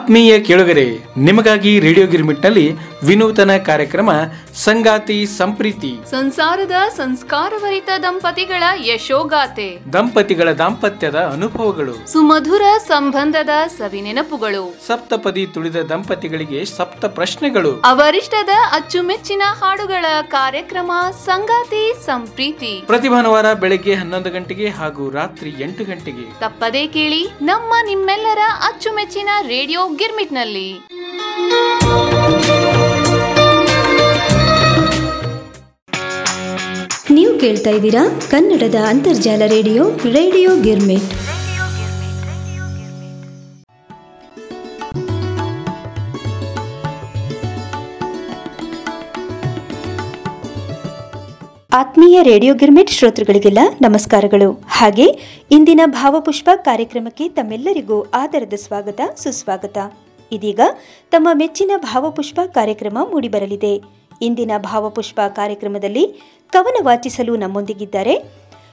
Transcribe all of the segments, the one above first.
ಆತ್ಮೀಯ ಕೇಳುಗರೆ ನಿಮಗಾಗಿ ರೇಡಿಯೋ ಗಿರ್ಮಿಟ್ನಲ್ಲಿ ವಿನೂತನ ಕಾರ್ಯಕ್ರಮ ಸಂಗಾತಿ ಸಂಪ್ರೀತಿ. ಸಂಸಾರದ ಸಂಸ್ಕಾರಭರಿತ ದಂಪತಿಗಳ ಯಶೋಗಾಥೆ. ದಂಪತಿಗಳ ದಾಂಪತ್ಯದ ಅನುಭವಗಳು. ಸುಮಧುರ ಸಂಬಂಧದ ಸವಿನೆನಪುಗಳು. ಸಪ್ತಪದಿ ತುಳಿದ ದಂಪತಿಗಳಿಗೆ ಸಪ್ತ ಪ್ರಶ್ನೆಗಳು. ಅವರಿಷ್ಟದ ಅಚ್ಚುಮೆಚ್ಚಿನ ಹಾಡುಗಳ ಕಾರ್ಯಕ್ರಮ ಸಂಗಾತಿ ಸಂಪ್ರೀತಿ. ಪ್ರತಿ ಭಾನುವಾರ ಬೆಳಗ್ಗೆ ಹನ್ನೊಂದು ಗಂಟೆಗೆ ಹಾಗೂ ರಾತ್ರಿ ಎಂಟು ಗಂಟೆಗೆ. ತಪ್ಪದೇ ಕೇಳಿ ನಮ್ಮ ನಿಮ್ಮೆಲ್ಲರ ಅಚ್ಚುಮೆಚ್ಚಿನ ರೇಡಿಯೋ ಗಿರ್ಮಿಟ್ನಲ್ಲಿ. ಕೇಳ್ತಾ ಇದ್ದೀರಾ? ಕನ್ನಡದ ಅಂತರ್ಜಾಲ ರೇಡಿಯೋ ರೇಡಿಯೋ ಗಿರ್ಮಿಟ್. ಆತ್ಮೀಯ ರೇಡಿಯೋ ಗಿರ್ಮಿಟ್ ಶ್ರೋತೃಗಳಿಗೆಲ್ಲ ನಮಸ್ಕಾರಗಳು. ಹಾಗೆ ಇಂದಿನ ಭಾವಪುಷ್ಪ ಕಾರ್ಯಕ್ರಮಕ್ಕೆ ತಮ್ಮೆಲ್ಲರಿಗೂ ಆದರದ ಸ್ವಾಗತ, ಸುಸ್ವಾಗತ. ಇದೀಗ ತಮ್ಮ ಮೆಚ್ಚಿನ ಭಾವಪುಷ್ಪ ಕಾರ್ಯಕ್ರಮ ಮೂಡಿಬರಲಿದೆ. ಇಂದಿನ ಭಾವಪುಷ್ಪ ಕಾರ್ಯಕ್ರಮದಲ್ಲಿ ಕವನ ವಾಚಿಸಲು ನಮ್ಮೊಂದಿಗಿದ್ದಾರೆ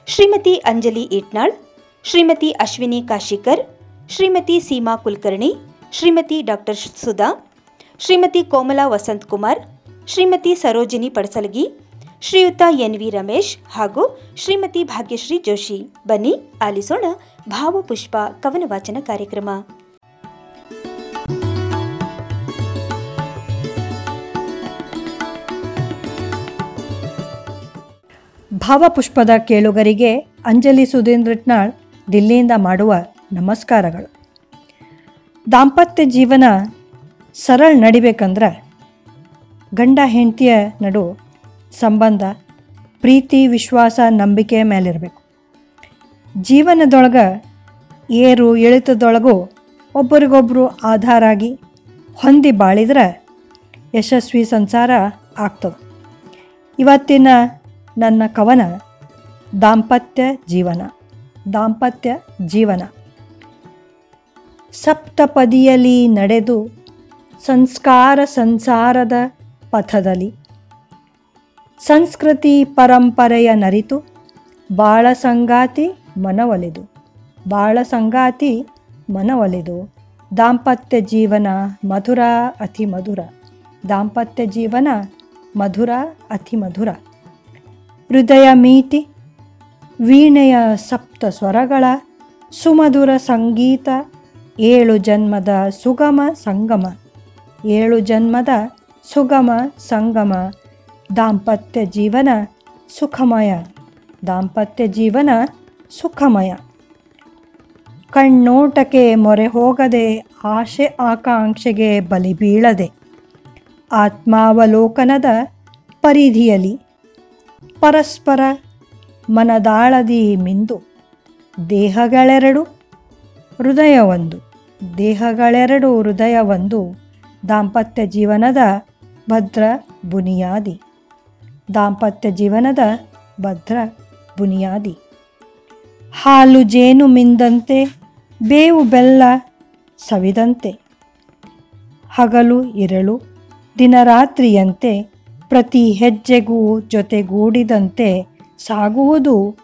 Shrimati Anjali Itnal, Shrimati Ashwini Kashikar, Shrimati Seema Kulkarni, Shrimati doctor Sudha, Shrimati Komala Vasant Kumar, Shrimati Sarojini Padasalagi, Shriyuta N V Ramesh ಹಾಗೂ ಶ್ರೀಮತಿ ಭಾಗ್ಯಶ್ರೀ ಜೋಶಿ. ಬನ್ನಿ ಆಲಿಸೋಣ ಭಾವಪುಷ್ಪ ಕವನ ವಾಚನ ಕಾರ್ಯಕ್ರಮ. ಭಾವಪುಷ್ಪದ ಕೇಳುಗರಿಗೆ ಅಂಜಲಿ ಸುಧೀಂದ್ರಟ್ನಾಳ್ ದಿಲ್ಲಿಯಿಂದ ಮಾಡುವ ನಮಸ್ಕಾರಗಳು. ದಾಂಪತ್ಯ ಜೀವನ ಸರಳ ನಡಿಬೇಕಂದ್ರೆ ಗಂಡ ಹೆಂಡತಿಯ ನಡು ಸಂಬಂಧ, ಪ್ರೀತಿ, ವಿಶ್ವಾಸ, ನಂಬಿಕೆ ಮೇಲಿರಬೇಕು. ಜೀವನದೊಳಗೆ ಏರು ಇಳಿತದೊಳಗೂ ಒಬ್ಬರಿಗೊಬ್ಬರು ಆಧಾರ ಆಗಿ ಹೊಂದಿ ಬಾಳಿದ್ರೆ ಯಶಸ್ವಿ ಸಂಸಾರ ಆಗ್ತದೆ. ಇವತ್ತಿನ ನನ್ನ ಕವನ, ದಾಂಪತ್ಯ ಜೀವನ ದಾಂಪತ್ಯ ಜೀವನ. ಸಪ್ತಪದಿಯಲ್ಲಿ ನಡೆದು ಸಂಸ್ಕಾರ ಸಂಸಾರದ ಪಥದಲ್ಲಿ ಸಂಸ್ಕೃತಿ ಪರಂಪರೆಯ ನರಿತು ಬಾಳ ಸಂಗಾತಿ ಮನವೊಲಿದು ಬಾಳ ಸಂಗಾತಿ ಮನವೊಲಿದು. ದಾಂಪತ್ಯ ಜೀವನ ಮಧುರ ಅತಿ ಮಧುರ, ದಾಂಪತ್ಯ ಜೀವನ ಮಧುರ ಅತಿ ಮಧುರ. ಹೃದಯ ಮೀಟಿ, ವೀಣೆಯ ಸಪ್ತ ಸ್ವರಗಳ, ಸುಮಧುರ ಸಂಗೀತ, ಏಳು ಜನ್ಮದ ಸುಗಮ ಸಂಗಮ, ಏಳು ಜನ್ಮದ ಸುಗಮ ಸಂಗಮ, ದಾಂಪತ್ಯ ಜೀವನ ಸುಖಮಯ, ದಾಂಪತ್ಯ ಜೀವನ ಸುಖಮಯ. ಕಣ್ಣೋಟಕ್ಕೆ ಮೊರೆ ಹೋಗದೆ, ಆಶೆ ಆಕಾಂಕ್ಷೆಗೆ ಬಲಿಬೀಳದೆ ಆತ್ಮಾವಲೋಕನದ ಪರಿಧಿಯಲ್ಲಿ ಪರಸ್ಪರ ಮನದಾಳದಿ ಮಿಂದು ದೇಹಗಳೆರಡು, ಹೃದಯವೊಂದು. ದೇಹಗಳೆರಡು, ಹೃದಯವೊಂದು ದಾಂಪತ್ಯ ಜೀವನದ ಭದ್ರ ಬುನಿಯಾದಿ. ದಾಂಪತ್ಯ ಜೀವನದ ಭದ್ರ ಬುನಿಯಾದಿ. ಹಾಲು ಜೇನು ಮಿಂದಂತೆ, ಬೇವು ಬೆಲ್ಲ ಸವಿದಂತೆ. ಹಗಲು, ಇರಳು, ದಿನರಾತ್ರಿಯಂತೆ ಪ್ರತಿ ಹೆಜ್ಜೆಗೂ ಜೊತೆಗೂಡಿದಂತೆ ಸಾಗುವುದು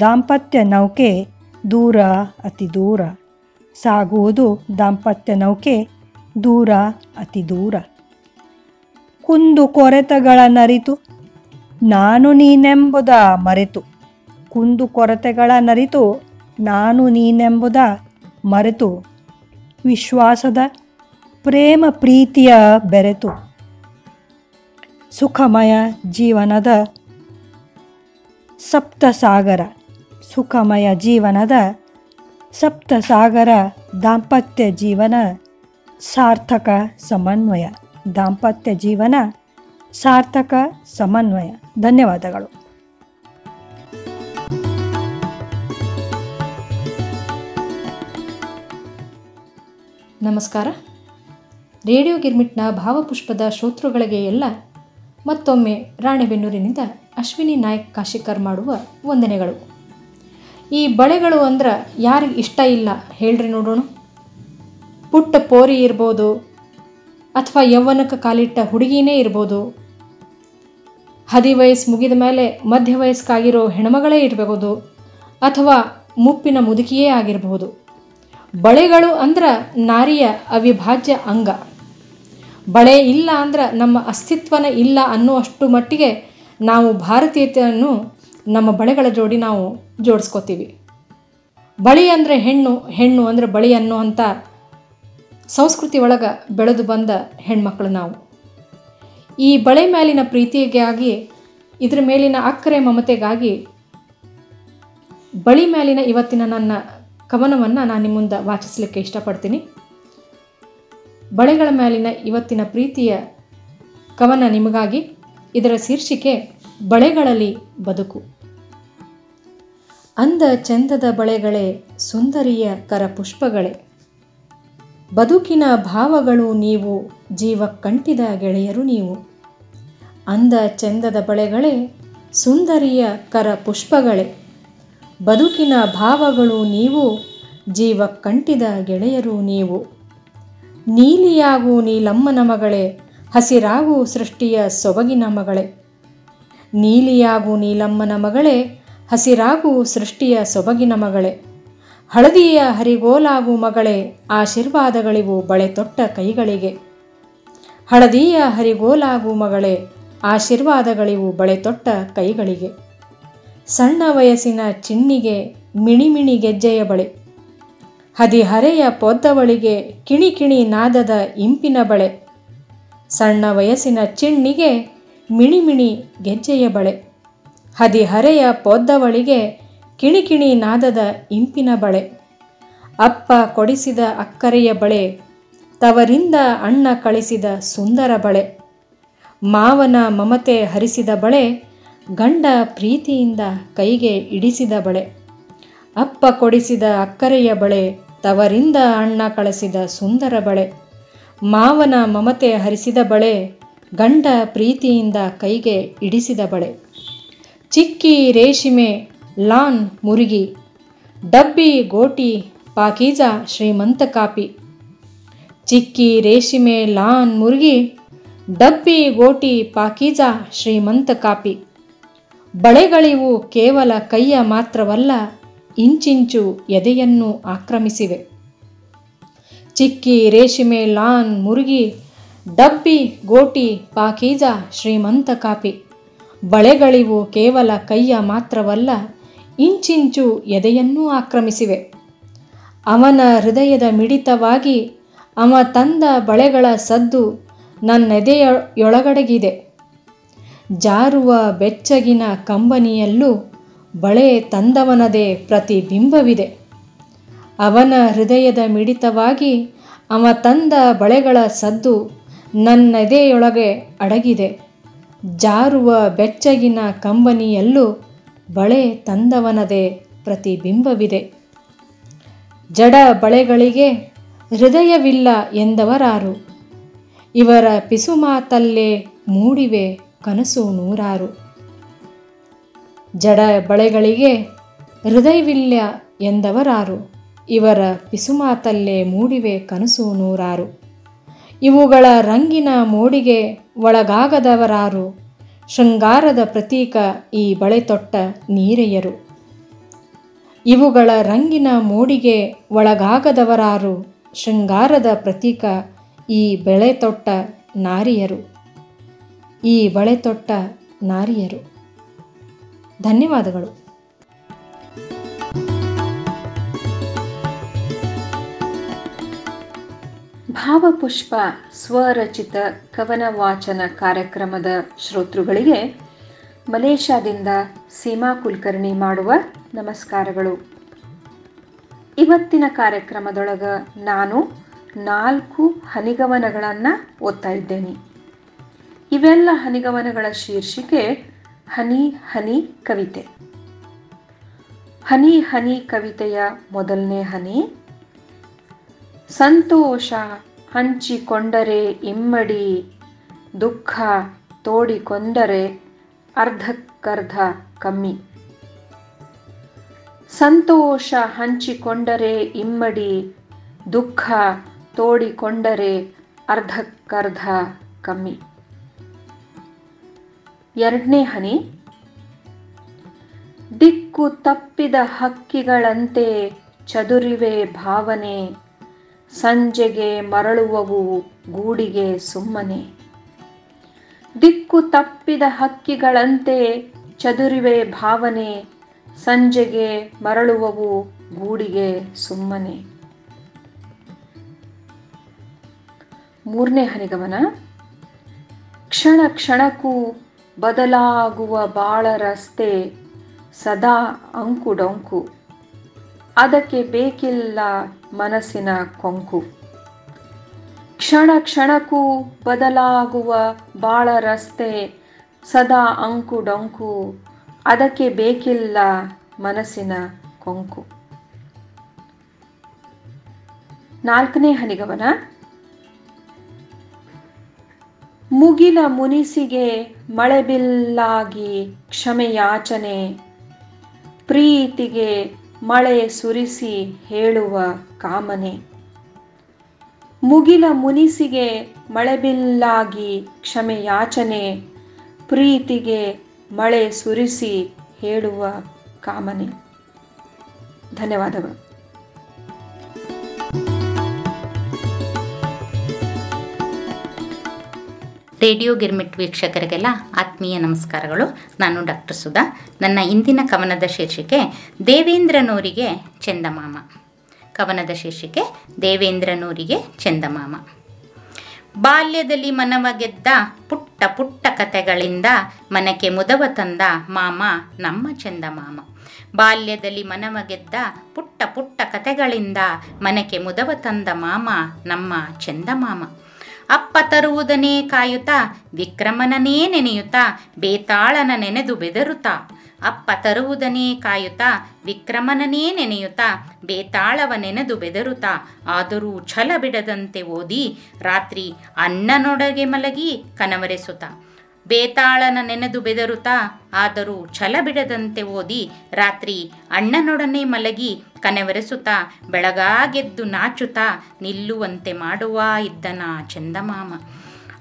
ದಾಂಪತ್ಯ ನೌಕೆ ದೂರ, ಅತಿ ದೂರ. ಸಾಗುವುದು ದಾಂಪತ್ಯ ನೌಕೆ ದೂರ, ಅತಿ ದೂರ. ಕುಂದು ಕೊರೆತಗಳ ನರಿತು, ನಾನು ನೀನೆಂಬುದ ಮರೆತು. ಕುಂದು ಕೊರತೆಗಳ ನರಿತು, ನಾನು ನೀನೆಂಬುದ ಮರೆತು. ವಿಶ್ವಾಸದ ಪ್ರೇಮ ಪ್ರೀತಿಯ ಬೆರೆತು. ಸುಖಮಯ ಜೀವನದ ಸಪ್ತಸಾಗರ. ಸುಖಮಯ ಜೀವನದ ಸಪ್ತಸಾಗರ ದಾಂಪತ್ಯ ಜೀವನ ಸಾರ್ಥಕ ಸಮನ್ವಯ. ದಾಂಪತ್ಯ ಜೀವನ ಸಾರ್ಥಕ ಸಮನ್ವಯ. ಧನ್ಯವಾದಗಳು. ನಮಸ್ಕಾರ. ರೇಡಿಯೋ ಗಿರ್ಮಿಟ್ನ ಭಾವಪುಷ್ಪದ ಶ್ರೋತೃಗಳಿಗೆ ಎಲ್ಲ ಮತ್ತೊಮ್ಮೆ ರಾಣೆಬೆನ್ನೂರಿನಿಂದ ಅಶ್ವಿನಿ ನಾಯಕ್ ಕಾಶಿಕರ್ ಮಾಡುವ ವಂದನೆಗಳು. ಈ ಬಳೆಗಳು ಅಂದ್ರೆ ಯಾರಿಗೆ ಇಷ್ಟ ಇಲ್ಲ ಹೇಳ್ರಿ ನೋಡೋಣ. ಪುಟ್ಟ ಪೋರಿ ಇರ್ಬೋದು ಅಥವಾ ಯೌವನಕ್ಕೆ ಕಾಲಿಟ್ಟ ಹುಡುಗಿನೇ ಇರ್ಬೋದು. ಹದಿ ವಯಸ್ಸು ಮುಗಿದ ಮೇಲೆ ಮಧ್ಯ ವಯಸ್ಕಾಗಿರೋ ಹೆಣ್ಮಗಳೇ ಇರಬಹುದು ಅಥವಾ ಮುಪ್ಪಿನ ಮುದುಕಿಯೇ ಆಗಿರಬಹುದು. ಬಳೆಗಳು ಅಂದ್ರೆ ನಾರಿಯ ಅವಿಭಾಜ್ಯ ಅಂಗ. ಬಳೆ ಇಲ್ಲ ಅಂದ್ರೆ ನಮ್ಮ ಅಸ್ತಿತ್ವನ ಇಲ್ಲ ಅನ್ನುವಷ್ಟು ಮಟ್ಟಿಗೆ ನಾವು ಭಾರತೀಯತೆಯನ್ನು ನಮ್ಮ ಬಳೆಗಳ ಜೋಡಿ ನಾವು ಜೋಡಿಸ್ಕೋತೀವಿ. ಬಳಿ ಅಂದರೆ ಹೆಣ್ಣು ಹೆಣ್ಣು ಅಂದರೆ ಬಳಿ ಅನ್ನುವಂಥ ಸಂಸ್ಕೃತಿ ಒಳಗೆ ಬೆಳೆದು ಬಂದ ಹೆಣ್ಮಕ್ಳು ನಾವು. ಈ ಬಳೆ ಮೇಲಿನ ಪ್ರೀತಿಗಾಗಿ, ಇದ್ರ ಮೇಲಿನ ಅಕ್ಕರೆ ಮಮತೆಗಾಗಿ ಬಳಿ ಮೇಲಿನ ಇವತ್ತಿನ ನನ್ನ ಕವನವನ್ನು ನಾನು ನಿಮ್ಮ ಮುಂದೆ ವಾಚಿಸಲಿಕ್ಕೆ ಇಷ್ಟಪಡ್ತೀನಿ. ಬಳೆಗಳ ಮೇಲಿನ ಇವತ್ತಿನ ಪ್ರೀತಿಯ ಕವನ ನಿಮಗಾಗಿ ಇದರ ಶೀರ್ಷಿಕೆ ಬಳೆಗಳಲ್ಲಿ ಬದುಕು. ಅಂದ ಚಂದದ ಬಳೆಗಳೇ ಸುಂದರಿಯ ಕರಪುಷ್ಪಗಳೇ. ಬದುಕಿನ ಭಾವಗಳು ನೀವು ಜೀವ ಕಂಟಿದ ಗೆಳೆಯರು ನೀವು. ಅಂದ ಚಂದದ ಬಳೆಗಳೇ ಸುಂದರಿಯ ಕರ ಪುಷ್ಪಗಳೇ ಬದುಕಿನ ಭಾವಗಳು ನೀವು ಜೀವ ಕಂಟಿದ ಗೆಳೆಯರು ನೀವು. ನೀಲಿಯಾಗು ನೀಲಮ್ಮನ ಮಗಳೇ, ಹಸಿರಾಗು ಸೃಷ್ಟಿಯ ಸೊಬಗಿನ ಮಗಳೇ. ನೀಲಿಯಾಗು ನೀಲಮ್ಮನ ಮಗಳೇ, ಹಸಿರಾಗು ಸೃಷ್ಟಿಯ ಸೊಬಗಿನ ಮಗಳೇ. ಹಳದಿಯ ಹರಿಗೋಲಾಗು ಮಗಳೇ, ಆಶೀರ್ವಾದಗಳಿವು ಬಳೆ ತೊಟ್ಟ ಕೈಗಳಿಗೆ. ಹಳದಿಯ ಹರಿಗೋಲಾಗು ಮಗಳೇ, ಆಶೀರ್ವಾದಗಳಿವು ಬಳೆ ತೊಟ್ಟ ಕೈಗಳಿಗೆ. ಸಣ್ಣ ವಯಸ್ಸಿನ ಚಿನ್ನಿಗೆ ಮಿಣಿಮಿಣಿ ಗೆಜ್ಜೆಯ ಬಳೆ. ಹದಿಹರೆಯ ಪೊದ್ದವಳಿಗೆ ಕಿಣಿಕಿಣಿ ಕಿಣಿ ನಾದದ ಇಂಪಿನ ಬಳೆ. ಸಣ್ಣ ವಯಸ್ಸಿನ ಚಿಣ್ಣಿಗೆ ಮಿಣಿಮಿಣಿ ಗೆಜ್ಜೆಯ ಬಳೆ. ಹದಿಹರೆಯ ಪೊದ್ದವಳಿಗೆ ಕಿಣಿಕಿಣಿ ನಾದದ ಇಂಪಿನ ಬಳೆ. ಅಪ್ಪ ಕೊಡಿಸಿದ ಅಕ್ಕರೆಯ ಬಳೆ, ತವರಿಂದ ಅಣ್ಣ ಕಳಿಸಿದ ಸುಂದರ ಬಳೆ. ಮಾವನ ಮಮತೆ ಹರಿಸಿದ ಬಳೆ, ಗಂಡ ಪ್ರೀತಿಯಿಂದ ಕೈಗೆ ಇಡಿಸಿದ ಬಳೆ. ಅಪ್ಪ ಕೊಡಿಸಿದ ಅಕ್ಕರೆಯ ಬಳೆ ತವರಿಂದ ಅಣ್ಣ ಕಳಿಸಿದ ಸುಂದರ ಬಳೆ, ಮಾವನ ಮಮತೆ ಹರಿಸಿದ ಬಳೆ, ಗಂಡ ಪ್ರೀತಿಯಿಂದ ಕೈಗೆ ಇಡಿಸಿದ ಬಳೆ. ಚಿಕ್ಕಿ ರೇಷ್ಮೆ, ಲಾನ್ ಮುರುಗಿ, ಡಬ್ಬಿ ಗೋಟಿ, ಪಾಕೀಜ ಶ್ರೀಮಂತ ಕಾಪಿ. ಚಿಕ್ಕಿ ರೇಷ್ಮೆ, ಲಾನ್ ಮುರುಗಿ, ಡಬ್ಬಿ ಗೋಟಿ, ಪಾಕೀಜ ಶ್ರೀಮಂತ ಕಾಪಿ. ಬಳೆಗಳಿವು ಕೇವಲ ಕೈಯ ಮಾತ್ರವಲ್ಲ ಇಂಚಿಂಚು ಎದೆಯನ್ನು ಆಕ್ರಮಿಸಿವೆ. ಚಿಕ್ಕಿ, ರೇಷ್ಮೆ, ಲಾನ್, ಮುರುಗಿ, ಡಬ್ಬಿ, ಗೋಟಿ, ಪಾಕೀಜ, ಶ್ರೀಮಂತ ಕಾಪಿ. ಬಳೆಗಳಿವು ಕೇವಲ ಕೈಯ ಮಾತ್ರವಲ್ಲ, ಇಂಚಿಂಚು ಎದೆಯನ್ನೂ ಆಕ್ರಮಿಸಿವೆ. ಅವನ ಹೃದಯದ ಮಿಡಿತವಾಗಿ ಅವ ತಂದ ಬಳೆಗಳ ಸದ್ದು ನನ್ನೆದೆಯೊಳಗಡೆಗಿದೆ. ಜಾರುವ ಬೆಚ್ಚಗಿನ ಕಂಬನಿಯಲ್ಲೂ ಬಳೆ ತಂದವನದೇ ಪ್ರತಿಬಿಂಬವಿದೆ. ಅವನ ಹೃದಯದ ಮಿಡಿತವಾಗಿ ಅವ ತಂದ ಬಳೆಗಳ ಸದ್ದು ನನ್ನೆದೆಯೊಳಗೆ ಅಡಗಿದೆ. ಜಾರುವ ಬೆಚ್ಚಗಿನ ಕಂಬನಿಯಲ್ಲೂ ಬಳೆ ತಂದವನದೇ ಪ್ರತಿಬಿಂಬವಿದೆ. ಜಡ ಬಳೆಗಳಿಗೆ ಹೃದಯವಿಲ್ಲ ಎಂದವರಾರು. ಇವರ ಪಿಸುಮಾತಲ್ಲೇ ಮೂಡಿವೆ ಕನಸು ನೂರಾರು. ಜಡ ಬಳೆಗಳಿಗೆ ಹೃದಯವಿಲ್ಲ ಎಂದವರಾರು. ಇವರ ಪಿಸುಮಾತಲ್ಲೇ ಮೂಡಿವೆ ಕನಸು ನೂರಾರು. ಇವುಗಳ ರಂಗಿನ ಮೋಡಿಗೆ ಒಳಗಾಗದವರಾರು. ಶೃಂಗಾರದ ಪ್ರತೀಕ ಈ ಬಳೆ ತೊಟ್ಟ ನೀರೆಯರು. ಇವುಗಳ ರಂಗಿನ ಮೋಡಿಗೆ ಒಳಗಾಗದವರಾರು. ಶೃಂಗಾರದ ಪ್ರತೀಕ ಈ ಬೆಳೆ ತೊಟ್ಟ ನಾರಿಯರು. ಈ ಬಳೆ ತೊಟ್ಟ ನಾರಿಯರು. ಧನ್ಯವಾದಗಳು. ಭಾವಪುಷ್ಪ ಸ್ವರಚಿತ ಕವನ ವಾಚನ ಕಾರ್ಯಕ್ರಮದ ಶ್ರೋತೃಗಳಿಗೆ ಮಲೇಷ್ಯಾದಿಂದ ಸೀಮಾ ಕುಲಕರ್ಣಿ ಮಾಡುವ ನಮಸ್ಕಾರಗಳು. ಇವತ್ತಿನ ಕಾರ್ಯಕ್ರಮದೊಳಗ ನಾನು ನಾಲ್ಕು ಹನಿಗವನಗಳನ್ನು ಓದ್ತಾ ಇದ್ದೇನೆ. ಇವೆಲ್ಲ ಹನಿಗವನಗಳ ಶೀರ್ಷಿಕೆ ಹನಿ ಹನಿ ಕವಿತೆ. ಹನಿ ಹನಿ ಕವಿತೆಯ ಮೊದಲನೇ ಹನಿ. ಸಂತೋಷ ಹಂಚಿಕೊಂಡರೆ ಇಮ್ಮಡಿ, ದುಃಖ ತೋಡಿಕೊಂಡರೆ ಅರ್ಧಕ್ಕರ್ಧ ಕಮ್ಮಿ. ಸಂತೋಷ ಹಂಚಿಕೊಂಡರೆ ಇಮ್ಮಡಿ, ದುಃಖ ತೋಡಿಕೊಂಡರೆ ಅರ್ಧಕ್ಕರ್ಧ ಕಮ್ಮಿ. ಎರಡನೇ ಹನಿ. ದಿಕ್ಕು ತಪ್ಪಿದ ಹಕ್ಕಿಗಳಂತೆ ಚದುರಿವೆ ಭಾವನೆ. ಸಂಜೆಗೆ ಮರಳುವವು ಗೂಡಿಗೆ ಸುಮ್ಮನೆ. ದಿಕ್ಕು ತಪ್ಪಿದ ಹಕ್ಕಿಗಳಂತೆ ಚದುರಿವೆ ಭಾವನೆ. ಸಂಜೆಗೆ ಮರಳುವವು ಗೂಡಿಗೆ ಸುಮ್ಮನೆ. ಮೂರನೇ ಹನಿಗಮನ ಕ್ಷಣ ಕ್ಷಣಕ್ಕೂ ಬದಲಾಗುವ ಬಾಳ ರಸ್ತೆ ಸದಾ ಅಂಕುಡೊಂಕು. ಅದಕ್ಕೆ ಬೇಕಿಲ್ಲ ಮನಸ್ಸಿನ ಕೊಂಕು. ಕ್ಷಣ ಕ್ಷಣಕ್ಕೂ ಬದಲಾಗುವ ಬಾಳ ರಸ್ತೆ ಸದಾ ಅಂಕು ಡೊಂಕು ಅದಕ್ಕೆ ಬೇಕಿಲ್ಲ ಮನಸ್ಸಿನ ಕೊಂಕು. ನಾಲ್ಕನೇ ಹನಿಗಮನ ಮುಗಿಲ ಮುನಿಸಿಗೆ ಮಳೆಬಿಲ್ಲಾಗಿ ಕ್ಷಮೆಯಾಚನೆ, ಪ್ರೀತಿಗೆ ಮಳೆ ಸುರಿಸಿ ಹೇಳುವ ಕಾಮನೆ. ಮುಗಿಲ ಮುನಿಸಿಗೆ ಮಳೆಬಿಲ್ಲಾಗಿ ಕ್ಷಮೆಯಾಚನೆ, ಪ್ರೀತಿಗೆ ಮಳೆ ಸುರಿಸಿ ಹೇಳುವ ಕಾಮನೆ. ಧನ್ಯವಾದಗಳು. ರೇಡಿಯೋ ಗಿರ್ಮಿಟ್ ವೀಕ್ಷಕರಿಗೆಲ್ಲ ಆತ್ಮೀಯ ನಮಸ್ಕಾರಗಳು. ನಾನು ಡಾಕ್ಟರ್ ಸುಧಾ, ನನ್ನ ಇಂದಿನ ಕವನದ ಶೀರ್ಷಿಕೆ, ದೇವೇಂದ್ರನೂರಿಗೆ ಚಂದಮಾಮ. ಕವನದ ಶೀರ್ಷಿಕೆ, ದೇವೇಂದ್ರನೂರಿಗೆ ಚಂದಮಾಮ. ಬಾಲ್ಯದಲ್ಲಿ ಮನವ ಗೆದ್ದ ಪುಟ್ಟ ಪುಟ್ಟ ಕತೆಗಳಿಂದ ಮನಕ್ಕೆ ಮುದವ ತಂದ ಮಾಮ ನಮ್ಮ ಚಂದಮಾಮ. ಬಾಲ್ಯದಲ್ಲಿ ಮನವ ಗೆದ್ದ ಪುಟ್ಟ ಪುಟ್ಟ ಕತೆಗಳಿಂದ ಮನಕ್ಕೆ ಮುದವ ತಂದ ಮಾಮ ನಮ್ಮ ಚಂದಮಾಮ. ಅಪ್ಪ ತರುವುದನೇ ಕಾಯುತ್ತಾ ವಿಕ್ರಮನನೇ ನೆನೆಯುತ್ತಾ ಬೇತಾಳನ ನೆನೆದು ಬೆದರುತ್ತಾ. ಅಪ್ಪ ತರುವುದನೇ ಕಾಯುತ್ತಾ ವಿಕ್ರಮನನೇ ನೆನೆಯುತ್ತಾ ಬೇತಾಳವ ನೆನೆದು ಬೆದರುತ್ತಾ. ಆದರೂ ಛಲ ಬಿಡದಂತೆ ಓದಿ ರಾತ್ರಿ ಅನ್ನನೊಡಗೆ ಮಲಗಿ ಕನವರೆಸುತ್ತ. ಬೇತಾಳನ ನೆನೆದು ಬೆದರುತ್ತಾ ಆದರೂ ಛಲ ಬಿಡದಂತೆ ಓದಿ ರಾತ್ರಿ ಅಣ್ಣನೊಡನೆ ಮಲಗಿ ಕನೆವರೆಸುತ್ತಾ ಬೆಳಗಾಗೆದ್ದು ನಾಚುತ್ತಾ ನಿಲ್ಲುವಂತೆ ಮಾಡುವ ಇದ್ದನ ಚಂದಮಾಮ.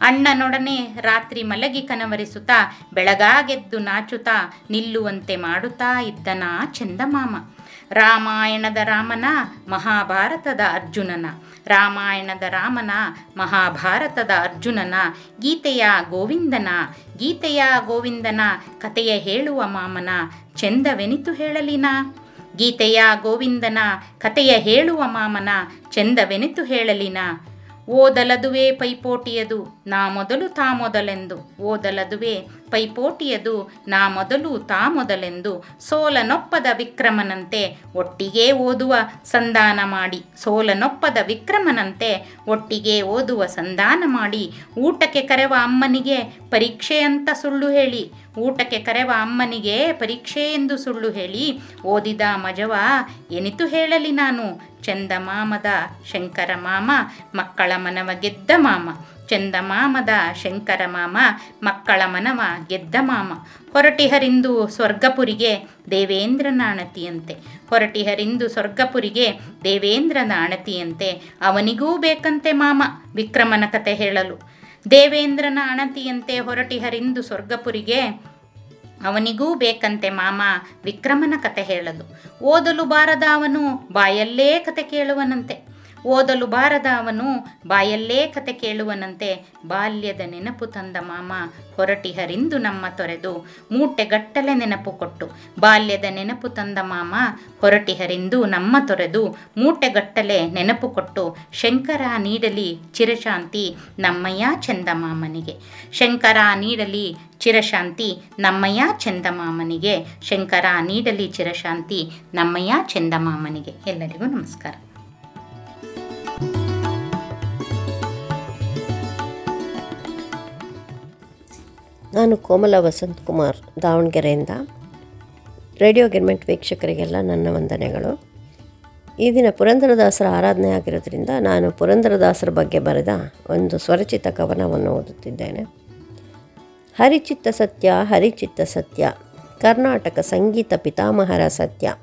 ಅಣ್ಣನೊಡನೆ ರಾತ್ರಿ ಮಲಗಿ ಕನವರಿಸುತ್ತಾ ಬೆಳಗಾಗೆದ್ದು ನಾಚುತ್ತಾ ನಿಲ್ಲುವಂತೆ ಮಾಡುತ್ತಾ ಇದ್ದನ ಚಂದಮಾಮ. ರಾಮಾಯಣದ ರಾಮನ ಮಹಾಭಾರತದ ಅರ್ಜುನನ. ರಾಮಾಯಣದ ರಾಮನ, ಮಹಾಭಾರತದ ಅರ್ಜುನನ, ಗೀತೆಯ ಗೋವಿಂದನ ಗೀತೆಯ ಗೋವಿಂದನ ಕಥೆಯ ಹೇಳುವ ಮಾಮನ ಚೆಂದವೆನಿತು ಹೇಳಲಿನ? ಗೀತೆಯ ಗೋವಿಂದನ ಕತೆಯ ಹೇಳುವ ಮಾಮನ ಚೆಂದವೆನಿತು ಹೇಳಲಿನ? ಓದಲದುವೆ ಪೈಪೋಟಿಯದು, ನಾ ಮೊದಲು ತಾ ಮೊದಲೆಂದು. ಓದಲದುವೇ ಪೈಪೋಟಿಯದು, ನಾ ಮೊದಲು ತಾ ಮೊದಲೆಂದು. ಸೋಲನೊಪ್ಪದ ವಿಕ್ರಮನಂತೆ ಒಟ್ಟಿಗೆ ಓದುವ ಸಂಧಾನ ಮಾಡಿ. ಸೋಲನೊಪ್ಪದ ವಿಕ್ರಮನಂತೆ ಒಟ್ಟಿಗೆ ಓದುವ ಸಂಧಾನ ಮಾಡಿ. ಊಟಕ್ಕೆ ಕರೆವ ಅಮ್ಮನಿಗೆ ಪರೀಕ್ಷೆ ಅಂತ ಸುಳ್ಳು ಹೇಳಿ. ಊಟಕ್ಕೆ ಕರೆವ ಅಮ್ಮನಿಗೆ ಪರೀಕ್ಷೆ ಎಂದು ಸುಳ್ಳು ಹೇಳಿ. ಓದಿದ ಮಜವ ಎನಿತು ಹೇಳಲಿ ನಾನು. ಚಂದಮಾಮದ ಶಂಕರ ಮಾಮ, ಮಕ್ಕಳ ಮನವ ಗೆದ್ದ ಮಾಮ. ಚಂದಮಾಮದ ಶಂಕರ ಮಾಮ, ಮಕ್ಕಳ ಮನವ ಗೆದ್ದ ಮಾಮ. ಹೊರಟಿಹರಿಂದು ಸ್ವರ್ಗಪುರಿಗೆ ದೇವೇಂದ್ರನ ಅಣತಿಯಂತೆ ಹೊರಟಿಹರಿಂದು ಸ್ವರ್ಗಪುರಿಗೆ ದೇವೇಂದ್ರನ ಅಣತಿಯಂತೆ ಅವನಿಗೂ ಬೇಕಂತೆ ಮಾಮ, ವಿಕ್ರಮನ ಕತೆ ಹೇಳಲು. ದೇವೇಂದ್ರನ ಅಣತಿಯಂತೆ ಹೊರಟಿಹರಿಂದು ಸ್ವರ್ಗಪುರಿಗೆ ಅವನಿಗೂ ಬೇಕಂತೆ ಮಾಮ ವಿಕ್ರಮನ ಕತೆ ಹೇಳಲು. ಓದಲು ಬಾರದ ಅವನು ಬಾಯಲ್ಲೇ ಕತೆ ಕೇಳುವನಂತೆ. ಓದಲು ಬಾರದ ಅವನು ಬಾಯಲ್ಲೇ ಕತೆ ಕೇಳುವನಂತೆ ಬಾಲ್ಯದ ನೆನಪು ತಂದ ಮಾಮ ಹೊರಟಿಹರಿಂದು ನಮ್ಮ ತೊರೆದು ಮೂಟೆಗಟ್ಟಲೆ ನೆನಪು ಕೊಟ್ಟು ಬಾಲ್ಯದ ನೆನಪು ತಂದ ಮಾಮ ಹೊರಟಿಹರಿಂದು ನಮ್ಮ ತೊರೆದು ಮೂಟೆಗಟ್ಟಲೆ ನೆನಪು ಕೊಟ್ಟು ಶಂಕರ ನೀಡಲಿ ಚಿರಶಾಂತಿ ನಮ್ಮಯ್ಯ ಚಂದಮಾಮನಿಗೆ ಶಂಕರ ನೀಡಲಿ ಚಿರಶಾಂತಿ ನಮ್ಮಯ್ಯ ಚಂದಮಾಮನಿಗೆ ಶಂಕರ ನೀಡಲಿ ಚಿರಶಾಂತಿ ನಮ್ಮಯ್ಯ ಚಂದಮಾಮನಿಗೆ ಎಲ್ಲರಿಗೂ ನಮಸ್ಕಾರ. ನಾನು ಕೋಮಲ ವಸಂತ್ ಕುಮಾರ್ ದಾವಣಗೆರೆಯಿಂದ ರೇಡಿಯೋ ಗಿರ್ಮೆಂಟ್ ವೀಕ್ಷಕರಿಗೆಲ್ಲ ನನ್ನ ವಂದನೆಗಳು. ಈ ದಿನ ಪುರಂದರದಾಸರ ಆರಾಧನೆ ಆಗಿರೋದ್ರಿಂದ ನಾನು ಪುರಂದರದಾಸರ ಬಗ್ಗೆ ಬರೆದ ಒಂದು ಸ್ವರಚಿತ ಕವನವನ್ನು ಓದುತ್ತಿದ್ದೇನೆ. ಹರಿಚಿತ್ತ ಸತ್ಯ ಹರಿಚಿತ್ತ ಸತ್ಯ, ಕರ್ನಾಟಕ ಸಂಗೀತ ಪಿತಾಮಹರ ಸತ್ಯ,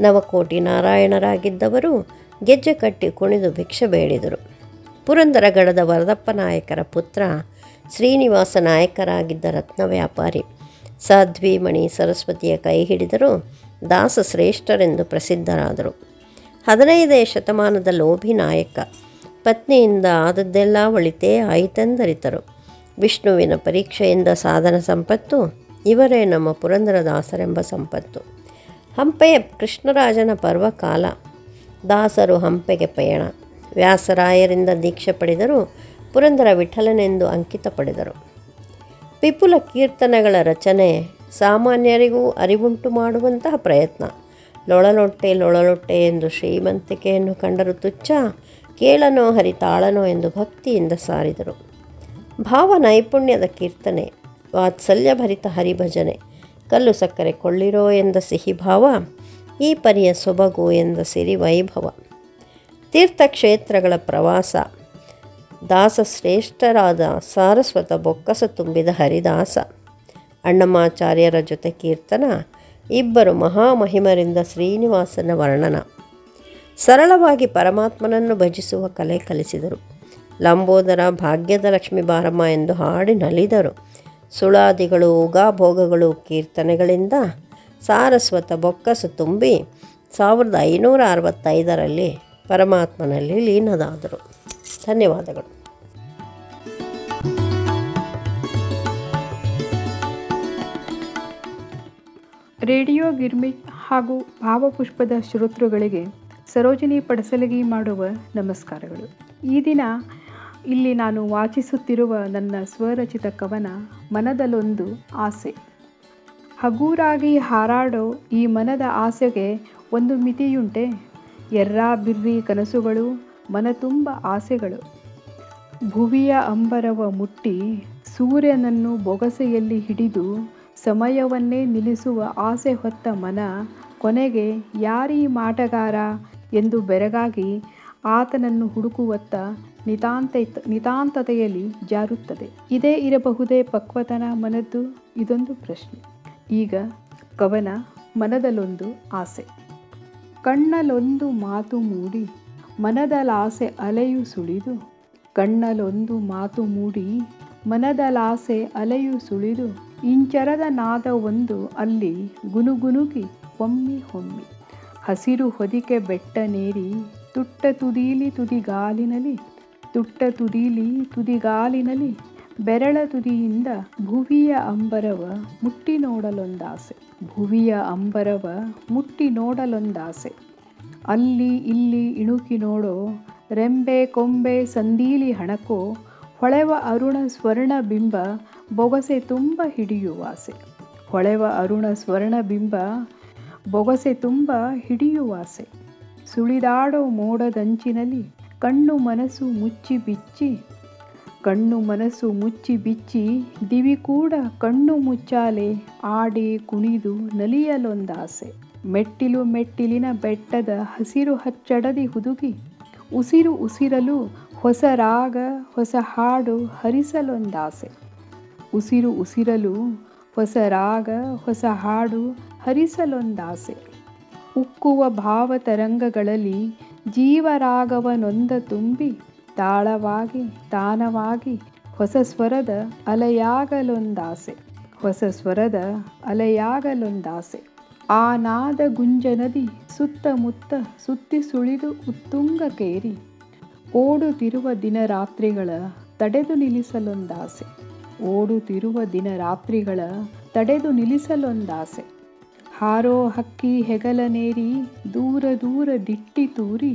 ನವಕೋಟಿ ನಾರಾಯಣರಾಗಿದ್ದವರು ಗೆಜ್ಜೆ ಕಟ್ಟಿ ಕುಣಿದು ಭಿಕ್ಷೆ ಬೇಡಿದರು. ಪುರಂದರಗಡದ ವರದಪ್ಪ ನಾಯಕರ ಪುತ್ರ ಶ್ರೀನಿವಾಸ ನಾಯಕರಾಗಿದ್ದ ರತ್ನ ವ್ಯಾಪಾರಿ ಸಾಧ್ವಿ ಮಣಿ ಸರಸ್ವತಿಯ ಕೈ ಹಿಡಿದರು ದಾಸ ಶ್ರೇಷ್ಠರೆಂದು ಪ್ರಸಿದ್ಧರಾದರು. ಹದಿನೈದನೇ ಶತಮಾನದ ಲೋಭಿ ನಾಯಕ. ಪತ್ನಿಯಿಂದ ಆದದ್ದೆಲ್ಲ ಒಳಿತೇ ಆಯಿತೆಂದರಿತರು. ವಿಷ್ಣುವಿನ ಪರೀಕ್ಷೆಯಿಂದ ಸಾಧನ ಸಂಪತ್ತು, ಇವರೇ ನಮ್ಮ ಪುರಂದರದಾಸರೆಂಬ ಸಂಪತ್ತು. ಹಂಪೆಯ ಕೃಷ್ಣರಾಜನ ಪರ್ವಕಾಲ. ದಾಸರು ಹಂಪೆಗೆ ಪಯಣ. ವ್ಯಾಸರಾಯರಿಂದ ದೀಕ್ಷೆ ಪಡೆದರು ಪುರಂದರ ವಿಠಲನೆಂದು ಅಂಕಿತ ಪಡೆದರು. ವಿಪುಲ ಕೀರ್ತನೆಗಳ ರಚನೆ ಸಾಮಾನ್ಯರಿಗೂ ಅರಿವುಂಟು ಮಾಡುವಂತಹ ಪ್ರಯತ್ನ. ಲೊಳಲೊಟ್ಟೆ ಲೊಳಲೊಟ್ಟೆ ಎಂದು ಶ್ರೀಮಂತಿಕೆಯನ್ನು ಕಂಡರು ತುಚ್ಛ, ಕೇಳನೋ ಹರಿತಾಳನೋ ಎಂದು ಭಕ್ತಿಯಿಂದ ಸಾರಿದರು. ಭಾವ ನೈಪುಣ್ಯದ ಕೀರ್ತನೆ, ವಾತ್ಸಲ್ಯಭರಿತ ಹರಿಭಜನೆ, ಕಲ್ಲು ಸಕ್ಕರೆ ಕೊಳ್ಳಿರೋ ಎಂದ ಸಿಹಿ ಭಾವ, ಈ ಪರಿಯ ಸೊಬಗು ಎಂದ ಸಿರಿ ವೈಭವ. ತೀರ್ಥಕ್ಷೇತ್ರಗಳ ಪ್ರವಾಸ ದಾಸ ಶ್ರೇಷ್ಠರಾದ ಸಾರಸ್ವತ ಬೊಕ್ಕಸ ತುಂಬಿದ ಹರಿದಾಸ. ಅಣ್ಣಮಾಚಾರ್ಯರ ಜೊತೆ ಕೀರ್ತನ, ಇಬ್ಬರು ಮಹಾಮಹಿಮರಿಂದ ಶ್ರೀನಿವಾಸನ ವರ್ಣನ. ಸರಳವಾಗಿ ಪರಮಾತ್ಮನನ್ನು ಭಜಿಸುವ ಕಲೆ ಕಲಿಸಿದರು. ಲಂಬೋದರ ಭಾಗ್ಯದ ಲಕ್ಷ್ಮೀ ಬಾರಮ್ಮ ಎಂದು ಹಾಡಿ ನಲಿದರು. ಸುಳಾದಿಗಳು, ಉಗಾಭೋಗಗಳು, ಕೀರ್ತನೆಗಳಿಂದ ಸಾರಸ್ವತ ಬೊಕ್ಕಸು ತುಂಬಿ ಸಾವಿರದ ಐನೂರ ಅರವತ್ತೈದರಲ್ಲಿ ಪರಮಾತ್ಮನಲ್ಲಿ ಲೀನದಾದರು ಧನ್ಯವಾದಗಳು. ರೇಡಿಯೋ ಗಿರ್ಮಿಟ್ ಹಾಗೂ ಭಾವಪುಷ್ಪದ ಶ್ರೋತೃಗಳಿಗೆ ಸರೋಜಿನಿ ಪಡಸಲಗಿ ಮಾಡುವ ನಮಸ್ಕಾರಗಳು. ಈ ದಿನ ಇಲ್ಲಿ ನಾನು ವಾಚಿಸುತ್ತಿರುವ ನನ್ನ ಸ್ವರಚಿತ ಕವನ ಮನದಲ್ಲೊಂದು ಆಸೆ. ಹಗೂರಾಗಿ ಹಾರಾಡೋ ಈ ಮನದ ಆಸೆಗೆ ಒಂದು ಮಿತಿಯುಂಟೆ. ಎರ್ರಾ ಬಿರ್ರಿ ಕನಸುಗಳು ಮನ ತುಂಬ ಆಸೆಗಳು. ಭುವಿಯ ಅಂಬರವ ಮುಟ್ಟಿ ಸೂರ್ಯನನ್ನು ಬೊಗಸೆಯಲ್ಲಿ ಹಿಡಿದು ಸಮಯವನ್ನೇ ನಿಲ್ಲಿಸುವ ಆಸೆ ಹೊತ್ತ ಮನ ಕೊನೆಗೆ ಯಾರೀ ಮಾಟಗಾರ ಎಂದು ಬೆರಗಾಗಿ ಆತನನ್ನು ಹುಡುಕುವತ್ತ ನಿತಾಂತ ನಿತಾಂತತೆಯಲ್ಲಿ ಜಾರುತ್ತದೆ. ಇದೇ ಇರಬಹುದೇ ಪಕ್ವತನ ಮನದ್ದು? ಇದೊಂದು ಪ್ರಶ್ನೆ. ಈಗ ಕವನ ಮನದಲ್ಲೊಂದು ಆಸೆ. ಕಣ್ಣಲೊಂದು ಮಾತು ಮೂಡಿ ಮನದಲಾಸೆ ಅಲೆಯು ಸುಳಿದು, ಕಣ್ಣಲೊಂದು ಮಾತು ಮೂಡಿ ಮನದಲಾಸೆ ಅಲೆಯು ಸುಳಿದು, ಇಂಚರದ ನಾದ ಒಂದು ಅಲ್ಲಿ ಗುನುಗುನುಗಿ ಹೊಮ್ಮಿ ಹೊಮ್ಮಿ ಹಸಿರು ಹೊದಿಕೆ ಬೆಟ್ಟನೇರಿ ತುಟ್ಟ ತುದೀಲಿ ತುದಿಗಾಲಿನಲಿ, ತುಟ್ಟ ತುದೀಲಿ ತುದಿಗಾಲಿನಲಿ, ಬೆರಳ ತುದಿಯಿಂದ ಭುವಿಯ ಅಂಬರವ ಮುಟ್ಟಿ ನೋಡಲೊಂದಾಸೆ ಭುವಿಯ ಅಂಬರವ ಮುಟ್ಟಿ ನೋಡಲೊಂದಾಸೆ ಅಲ್ಲಿ ಇಲ್ಲಿ ಇಣುಕಿ ನೋಡೋ. ರೆಂಬೆ ಕೊಂಬೆ ಸಂದೀಲಿ ಹಣಕೋ, ಹೊಳೆವ ಅರುಣ ಸ್ವರ್ಣ ಬಿಂಬ, ಬೊಗಸೆ ತುಂಬ ಹಿಡಿಯುವಾಸೆ ಹೊಳೆವ ಅರುಣ ಸ್ವರ್ಣ ಬಿಂಬ, ಬೊಗಸೆ ತುಂಬ ಹಿಡಿಯುವಾಸೆ ಸುಳಿದಾಡೋ ಮೋಡದಂಚಿನಲ್ಲಿ ಕಣ್ಣು ಮನಸ್ಸು ಮುಚ್ಚಿ ಬಿಚ್ಚಿ, ಕಣ್ಣು ಮನಸ್ಸು ಮುಚ್ಚಿ ಬಿಚ್ಚಿ, ದಿವಿ ಕೂಡ ಕಣ್ಣು ಮುಚ್ಚಾಲೆ, ಆಡಿ ಕುಣಿದು ನಲಿಯಲೊಂದಾಸೆ. ಮೆಟ್ಟಿಲು ಮೆಟ್ಟಿಲಿನ ಬೆಟ್ಟದ ಹಸಿರು ಹಚ್ಚಡದಿ ಹುದುಗಿ, ಉಸಿರು ಉಸಿರಲು ಹೊಸ ರಾಗ, ಹೊಸ ಹಾಡು ಹರಿಸಲೊಂದಾಸೆ. ಉಸಿರು ಉಸಿರಲು ಹೊಸ ರಾಗ, ಹೊಸ ಹಾಡು ಹರಿಸಲೊಂದಾಸೆ. ಉಕ್ಕುವ ಭಾವತರಂಗಗಳಲ್ಲಿ ಜೀವರಾಗವನೊಂದ ತುಂಬಿ, ತಾಳವಾಗಿ, ತಾನವಾಗಿ ಹೊಸ ಸ್ವರದ ಅಲೆಯಾಗಲೊಂದಾಸೆ. ಹೊಸ ಸ್ವರದ ಅಲೆಯಾಗಲೊಂದಾಸೆ. ಆ ನಾದ ಗುಂಜನದಿ ಸುತ್ತಮುತ್ತ ಸುತ್ತಿ ಸುಳಿದು ಉತ್ತುಂಗಕ್ಕೇರಿ ಓಡುತ್ತಿರುವ ದಿನರಾತ್ರಿಗಳ ತಡೆದು ನಿಲ್ಲಿಸಲೊಂದಾಸೆ. ಓಡುತ್ತಿರುವ ದಿನರಾತ್ರಿಗಳ ತಡೆದು ನಿಲ್ಲಿಸಲೊಂದಾಸೆ. ಹಾರೋ ಹಕ್ಕಿ ಹೆಗಲನೇರಿ ದೂರ ದೂರ ದಿಟ್ಟಿ ತೂರಿ.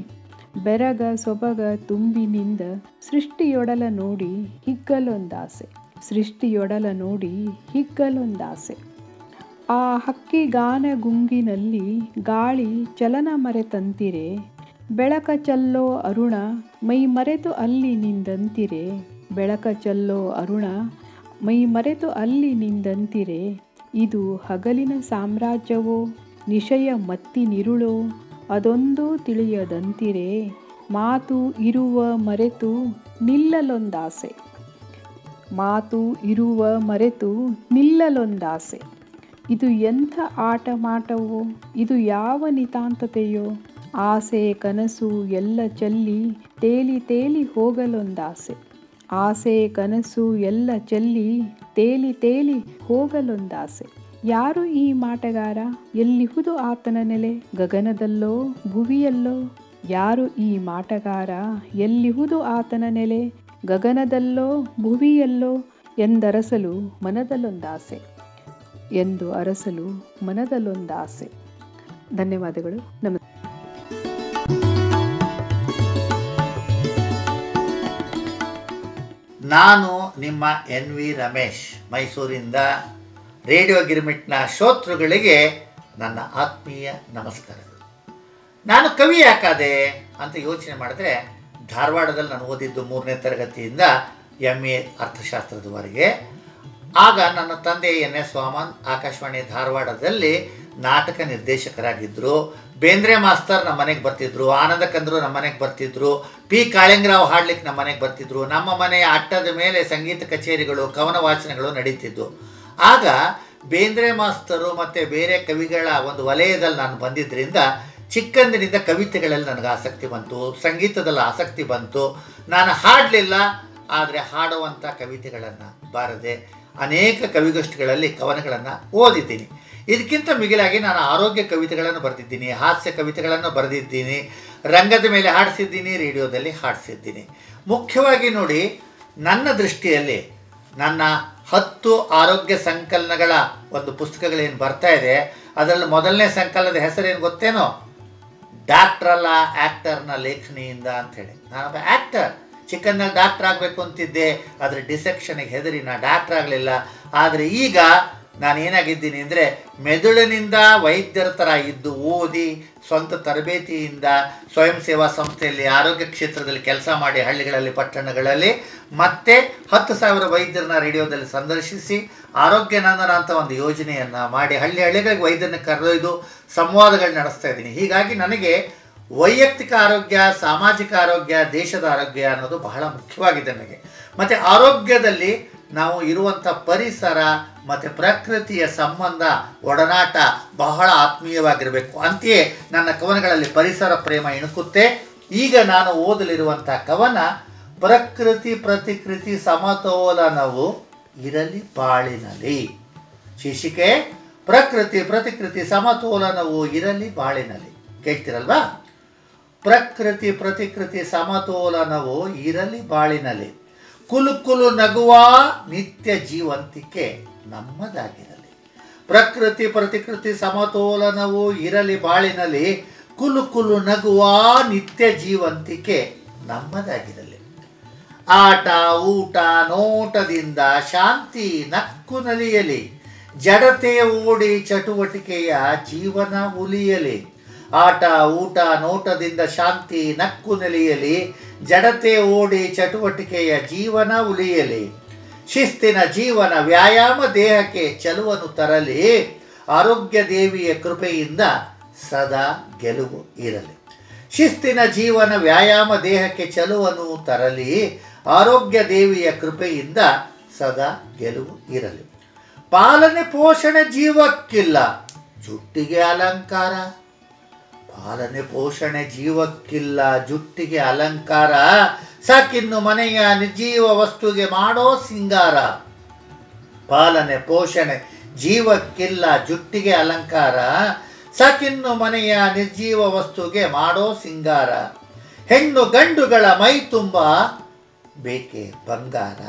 ಬೆರಗ ಸೊಬಗ ತುಂಬಿನಿಂದ ಸೃಷ್ಟಿಯೊಡಲ ನೋಡಿ ಹಿಗ್ಗಲೊಂದಾಸೆ. ಸೃಷ್ಟಿಯೊಡಲ ನೋಡಿ ಹಿಗ್ಗಲೊಂದಾಸೆ. ಆ ಹಕ್ಕಿ ಗಾನ ಗುಂಗಿನಲ್ಲಿ ಗಾಳಿ ಚಲನ ಮರೆತಂತಿರೆ, ಬೆಳಕ ಚಲ್ಲೋ ಅರುಣ ಮೈ ಮರೆತು ಅಲ್ಲಿ ನಿಂದಂತಿರೆ, ಬೆಳಕ ಚಲ್ಲೋ ಅರುಣ ಮೈ ಮರೆತು ಅಲ್ಲಿ ನಿಂದಂತಿರೆ, ಇದು ಹಗಲಿನ ಸಾಮ್ರಾಜ್ಯವೋ, ನಿಶಯ ಮತ್ತಿನಿರುಳೋ, ಅದೊಂದು ತಿಳಿಯದಂತಿರೆ, ಮಾತು ಇರುವ ಮರೆತು ನಿಲ್ಲಲೊಂದಾಸೆ. ಮಾತು ಇರುವ ಮರೆತು ನಿಲ್ಲಲೊಂದಾಸೆ. ಇದು ಎಂಥ ಆಟ ಮಾಟವೋ? ಇದು ಯಾವ ನಿತಾಂತತೆಯೋ? ಆಸೆ ಕನಸು ಎಲ್ಲ ಚೆಲ್ಲಿ ತೇಲಿ ತೇಲಿ ಹೋಗಲೊಂದಾಸೆ. ಆಸೆ ಕನಸು ಎಲ್ಲ ಚೆಲ್ಲಿ ತೇಲಿ ತೇಲಿ ಹೋಗಲೊಂದಾಸೆ. ಯಾರು ಈ ಮಾಟಗಾರ? ಎಲ್ಲಿಹುದು ಆತನ ನೆಲೆ? ಗಗನದಲ್ಲೋ, ಭುವಿಯಲ್ಲೋ? ಯಾರು ಈ ಮಾಟಗಾರ? ಎಲ್ಲಿಹುದು ಆತನ ನೆಲೆ? ಗಗನದಲ್ಲೋ, ಭುವಿಯಲ್ಲೋ? ಎಂದರಸಲು ಮನದಲ್ಲೊಂದಾಸೆ. ಎಂದು ಅರಸಲು ಮನದಲ್ಲೊಂದು ಆಸೆ. ಧನ್ಯವಾದಗಳು. ನಮಸ್ಕಾರ ನಾನು ನಿಮ್ಮ ಎನ್ ವಿ ರಮೇಶ್, ಮೈಸೂರಿಂದ ರೇಡಿಯೋ ಗಿರ್ಮಿಟ್ನ ಶ್ರೋತೃಗಳಿಗೆ ನನ್ನ ಆತ್ಮೀಯ ನಮಸ್ಕಾರಗಳು. ನಾನು ಕವಿ ಯಾಕಾದೆ ಅಂತ ಯೋಚನೆ ಮಾಡಿದ್ರೆ ಧಾರವಾಡದಲ್ಲಿ ನಾನು ಓದಿದ್ದು ಮೂರನೇ ತರಗತಿಯಿಂದ ಎಂ ಎ ಅರ್ಥಶಾಸ್ತ್ರದವರೆಗೆ. ಆಗ ನನ್ನ ತಂದೆ ಎನ್ ಎಸ್ ವಾಮನ್ ಆಕಾಶವಾಣಿ ಧಾರವಾಡದಲ್ಲಿ ನಾಟಕ ನಿರ್ದೇಶಕರಾಗಿದ್ದರು ಬೇಂದ್ರೆ ಮಾಸ್ತರ್ ನಮ್ಮ ಮನೆಗೆ ಬರ್ತಿದ್ರು, ಆನಂದ ಕಂದ್ರು ನಮ್ಮ ಮನೆಗೆ ಬರ್ತಿದ್ರು, ಪಿ ಕಾಳಿಂಗರಾವ್ ಹಾಡ್ಲಿಕ್ಕೆ ನಮ್ಮ ಮನೆಗೆ ಬರ್ತಿದ್ರು, ನಮ್ಮ ಮನೆಯ ಅಟ್ಟದ ಮೇಲೆ ಸಂಗೀತ ಕಚೇರಿಗಳು, ಕವನ ವಾಚನಗಳು ನಡೀತಿದ್ವು. ಆಗ ಬೇಂದ್ರೆ ಮಾಸ್ತರು ಮತ್ತು ಬೇರೆ ಕವಿಗಳ ಒಂದು ವಲಯದಲ್ಲಿ ನಾನು ಬಂದಿದ್ದರಿಂದ ಚಿಕ್ಕಂದಿನಿಂದ ಕವಿತೆಗಳಲ್ಲಿ ನನಗೆ ಆಸಕ್ತಿ ಬಂತು, ಸಂಗೀತದಲ್ಲಿ ಆಸಕ್ತಿ ಬಂತು. ನಾನು ಹಾಡಲಿಲ್ಲ, ಆದರೆ ಹಾಡುವಂಥ ಕವಿತೆಗಳನ್ನು ಬಾರದೆ ಅನೇಕ ಕವಿಗೋಷ್ಠಿಗಳಲ್ಲಿ ಕವನಗಳನ್ನು ಓದಿದ್ದೀನಿ. ಇದಕ್ಕಿಂತ ಮಿಗಿಲಾಗಿ ನಾನು ಆರೋಗ್ಯ ಕವಿತೆಗಳನ್ನು ಬರೆದಿದ್ದೀನಿ, ಹಾಸ್ಯ ಕವಿತೆಗಳನ್ನು ಬರೆದಿದ್ದೀನಿ, ರಂಗದ ಮೇಲೆ ಹಾಡಿಸಿದ್ದೀನಿ, ರೇಡಿಯೋದಲ್ಲಿ ಹಾಡಿಸಿದ್ದೀನಿ. ಮುಖ್ಯವಾಗಿ ನೋಡಿ, ನನ್ನ ದೃಷ್ಟಿಯಲ್ಲಿ ನನ್ನ ಹತ್ತು ಆರೋಗ್ಯ ಸಂಕಲನಗಳ ಒಂದು ಪುಸ್ತಕಗಳೇನು ಬರ್ತಾ ಇದೆ, ಅದರಲ್ಲಿ ಮೊದಲನೇ ಸಂಕಲನದ ಹೆಸರೇನು ಗೊತ್ತೇನೋ? ಡಾಕ್ಟ್ರಲ್ಲ ಆ್ಯಕ್ಟರ್ನ ಲೇಖನಿಯಿಂದ ಅಂಥೇಳಿ ನಾನೊಬ್ಬ ಆ್ಯಕ್ಟರ್ ಚಿಕ್ಕಂದಲ್ಲಿ ಡಾಕ್ಟರ್ ಆಗಬೇಕು ಅಂತಿದ್ದೆ, ಆದರೆ ಡಿಸೆಕ್ಷನ್ಗೆ ಹೆದರಿ, ನಾ ಡಾಕ್ಟರ್ ಆಗಲಿಲ್ಲ. ಆದರೆ ಈಗ ನಾನು ಏನಾಗಿದ್ದೀನಿ ಅಂದರೆ ಮೆದುಳಿನಿಂದ ವೈದ್ಯರ ಥರ ಇದ್ದು ಓದಿ, ಸ್ವಂತ ತರಬೇತಿಯಿಂದ ಸ್ವಯಂ ಸೇವಾ ಸಂಸ್ಥೆಯಲ್ಲಿ, ಆರೋಗ್ಯ ಕ್ಷೇತ್ರದಲ್ಲಿ ಕೆಲಸ ಮಾಡಿ ಹಳ್ಳಿಗಳಲ್ಲಿ, ಪಟ್ಟಣಗಳಲ್ಲಿ, ಮತ್ತೆ ಹತ್ತು ಸಾವಿರ ವೈದ್ಯರನ್ನ ರೇಡಿಯೋದಲ್ಲಿ ಸಂದರ್ಶಿಸಿ, ಆರೋಗ್ಯ ನಂದನ ಅಂತ ಒಂದು ಯೋಜನೆಯನ್ನು ಮಾಡಿ ಹಳ್ಳಿ ಹಳ್ಳಿಗಳಿಗೆ ವೈದ್ಯರನ್ನ ಕರೆದೊಯ್ದು ಸಂವಾದಗಳು ನಡೆಸ್ತಾ ಇದ್ದೀನಿ. ಹೀಗಾಗಿ ನನಗೆ ವೈಯಕ್ತಿಕ ಆರೋಗ್ಯ, ಸಾಮಾಜಿಕ ಆರೋಗ್ಯ, ದೇಶದ ಆರೋಗ್ಯ ಅನ್ನೋದು ಬಹಳ ಮುಖ್ಯವಾಗಿದೆ ನನಗೆ ಮತ್ತು ಆರೋಗ್ಯದಲ್ಲಿ ನಾವು ಇರುವಂಥ ಪರಿಸರ ಮತ್ತು ಪ್ರಕೃತಿಯ ಸಂಬಂಧ ಒಡನಾಟ ಬಹಳ ಆತ್ಮೀಯವಾಗಿರಬೇಕು. ಅಂತೆಯೇ ನನ್ನ ಕವನಗಳಲ್ಲಿ ಪರಿಸರ ಪ್ರೇಮ ಇಣುಕುತ್ತೆ ಈಗ ನಾನು ಓದಲಿರುವಂಥ ಕವನ, ಪ್ರಕೃತಿ ಪ್ರತಿಕೃತಿ ಸಮತೋಲನವು ಇರಲಿ ಬಾಳಿನಲ್ಲಿ ಶೀರ್ಷಿಕೆ, ಪ್ರಕೃತಿ ಪ್ರತಿಕೃತಿ ಸಮತೋಲನವು ಇರಲಿ ಬಾಳಿನಲ್ಲಿ ಕೇಳ್ತಿರಲ್ವಾ? ಪ್ರಕೃತಿ ಪ್ರತಿಕೃತಿ ಸಮತೋಲನವು ಇರಲಿ ಬಾಳಿನಲ್ಲಿ. ಕುಲುಕುಲು ಕುಲು ನಗುವ ನಿತ್ಯ ಜೀವಂತಿಕೆ ನಮ್ಮದಾಗಿರಲಿ. ಪ್ರಕೃತಿ ಪ್ರತಿಕೃತಿ ಸಮತೋಲನವು ಇರಲಿ ಬಾಳಿನಲ್ಲಿ ಕುಲುಕುಲು ಕುಲು ನಗುವ ನಿತ್ಯ ಜೀವಂತಿಕೆ ನಮ್ಮದಾಗಿರಲಿ. ಆಟ, ಊಟ, ನೋಟದಿಂದ ಶಾಂತಿ ನಕ್ಕು ನಲಿಯಲಿ. ಜಡತೆ ಓಡಿ ಚಟುವಟಿಕೆಯ ಜೀವನ ಉಲಿಯಲಿ. ಆಟ, ಊಟ, ನೋಟದಿಂದ ಶಾಂತಿ ನಕ್ಕು ನೆಲೆಯಲಿ, ಜಡತೆ ಓಡಿ ಚಟುವಟಿಕೆಯ ಜೀವನ ಉಳಿಯಲಿ. ಶಿಸ್ತಿನ ಜೀವನ ವ್ಯಾಯಾಮ ದೇಹಕ್ಕೆ ಚಲುವನ್ನು ತರಲಿ. ಆರೋಗ್ಯ ದೇವಿಯ ಕೃಪೆಯಿಂದ ಸದಾ ಗೆಲುವು ಇರಲಿ. ಶಿಸ್ತಿನ ಜೀವನ ವ್ಯಾಯಾಮ ದೇಹಕ್ಕೆ ಚಲುವನ್ನು ತರಲಿ. ಆರೋಗ್ಯ ದೇವಿಯ ಕೃಪೆಯಿಂದ ಸದಾ ಗೆಲುವು ಇರಲಿ. ಪಾಲನೆ ಪೋಷಣೆ ಜೀವಕ್ಕಿಲ್ಲ. ಜುಟ್ಟಿಗೆ ಅಲಂಕಾರ. ಪಾಲನೆ ಪೋಷಣೆ ಜೀವಕ್ಕಿಲ್ಲ, ಜುಟ್ಟಿಗೆ ಅಲಂಕಾರ, ಸಾಕಿನ್ನು ಮನೆಯ ನಿರ್ಜೀವ ವಸ್ತುಗೆ ಮಾಡೋ ಸಿಂಗಾರ. ಪಾಲನೆ, ಪೋಷಣೆ, ಜೀವಕ್ಕಿಲ್ಲ, ಜುಟ್ಟಿಗೆ ಅಲಂಕಾರ, ಸಾಕಿನ್ನು ಮನೆಯ ನಿರ್ಜೀವ ವಸ್ತುಗೆ ಮಾಡೋ ಸಿಂಗಾರ. ಹೆಣ್ಣು ಗಂಡುಗಳ ಮೈ ತುಂಬ, ಬೇಕೆ ಬಂಗಾರ?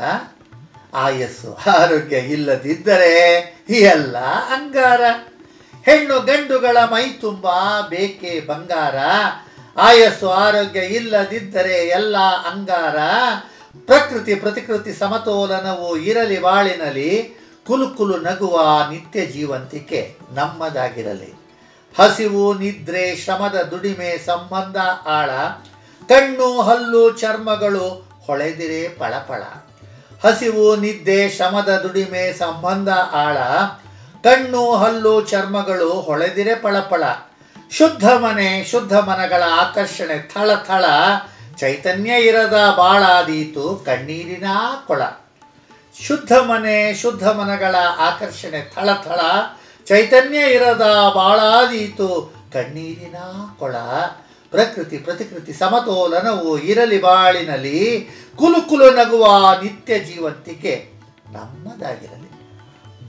ಆಯಸ್ಸು, ಆರೋಗ್ಯ ಇಲ್ಲದಿದ್ದರೆ ಎಲ್ಲ ಅಂಗಾರ. ಹೆಣ್ಣು ಗಂಡುಗಳ ಮೈ ತುಂಬ ಬೇಕೆ ಬಂಗಾರ. ಆಯಸ್ಸು ಆರೋಗ್ಯ ಇಲ್ಲದಿದ್ದರೆ ಎಲ್ಲ ಅಂಗಾರ. ಪ್ರಕೃತಿ ಪ್ರತಿಕೃತಿ ಸಮತೋಲನವು ಇರಲಿ ಬಾಳಿನಲ್ಲಿ. ಕುಲು ಕುಲು ನಗುವ ನಿತ್ಯ ಜೀವಂತಿಕೆ ನಮ್ಮದಾಗಿರಲಿ. ಹಸಿವು, ನಿದ್ರೆ, ಶ್ರಮದ ದುಡಿಮೆ ಸಂಬಂಧ ಆಳ. ಕಣ್ಣು, ಹಲ್ಲು, ಚರ್ಮಗಳು ಹೊಳೆದಿರೆ ಪಳಪಳ. ಹಸಿವು, ನಿದ್ದೆ, ಶ್ರಮದ ದುಡಿಮೆ ಸಂಬಂಧ ಆಳ. ಕಣ್ಣು ಹಲ್ಲು ಚರ್ಮಗಳು ಹೊಳೆದಿರೆ ಪಳಪಳ. ಶುದ್ಧ ಮನೆ, ಶುದ್ಧ ಮನಗಳ ಆಕರ್ಷಣೆ ಥಳ ಥಳ. ಚೈತನ್ಯ ಇರದ ಬಾಳಾದೀತು ಕಣ್ಣೀರಿನ ಕೊಳ. ಶುದ್ಧ ಮನೆ, ಶುದ್ಧ ಮನಗಳ ಆಕರ್ಷಣೆ ಥಳ ಥಳ. ಚೈತನ್ಯ ಇರದ ಬಾಳಾದೀತು ಕಣ್ಣೀರಿನ ಕೊಳ. ಪ್ರಕೃತಿ ಪ್ರತಿಕೃತಿ ಸಮತೋಲನವು ಇರಲಿ ಬಾಳಿನಲ್ಲಿ. ಕುಲುಕುಲು ಕುಲು ನಗುವ ನಿತ್ಯ ಜೀವಂತಿಕೆ ನಮ್ಮದಾಗಿರಲಿ.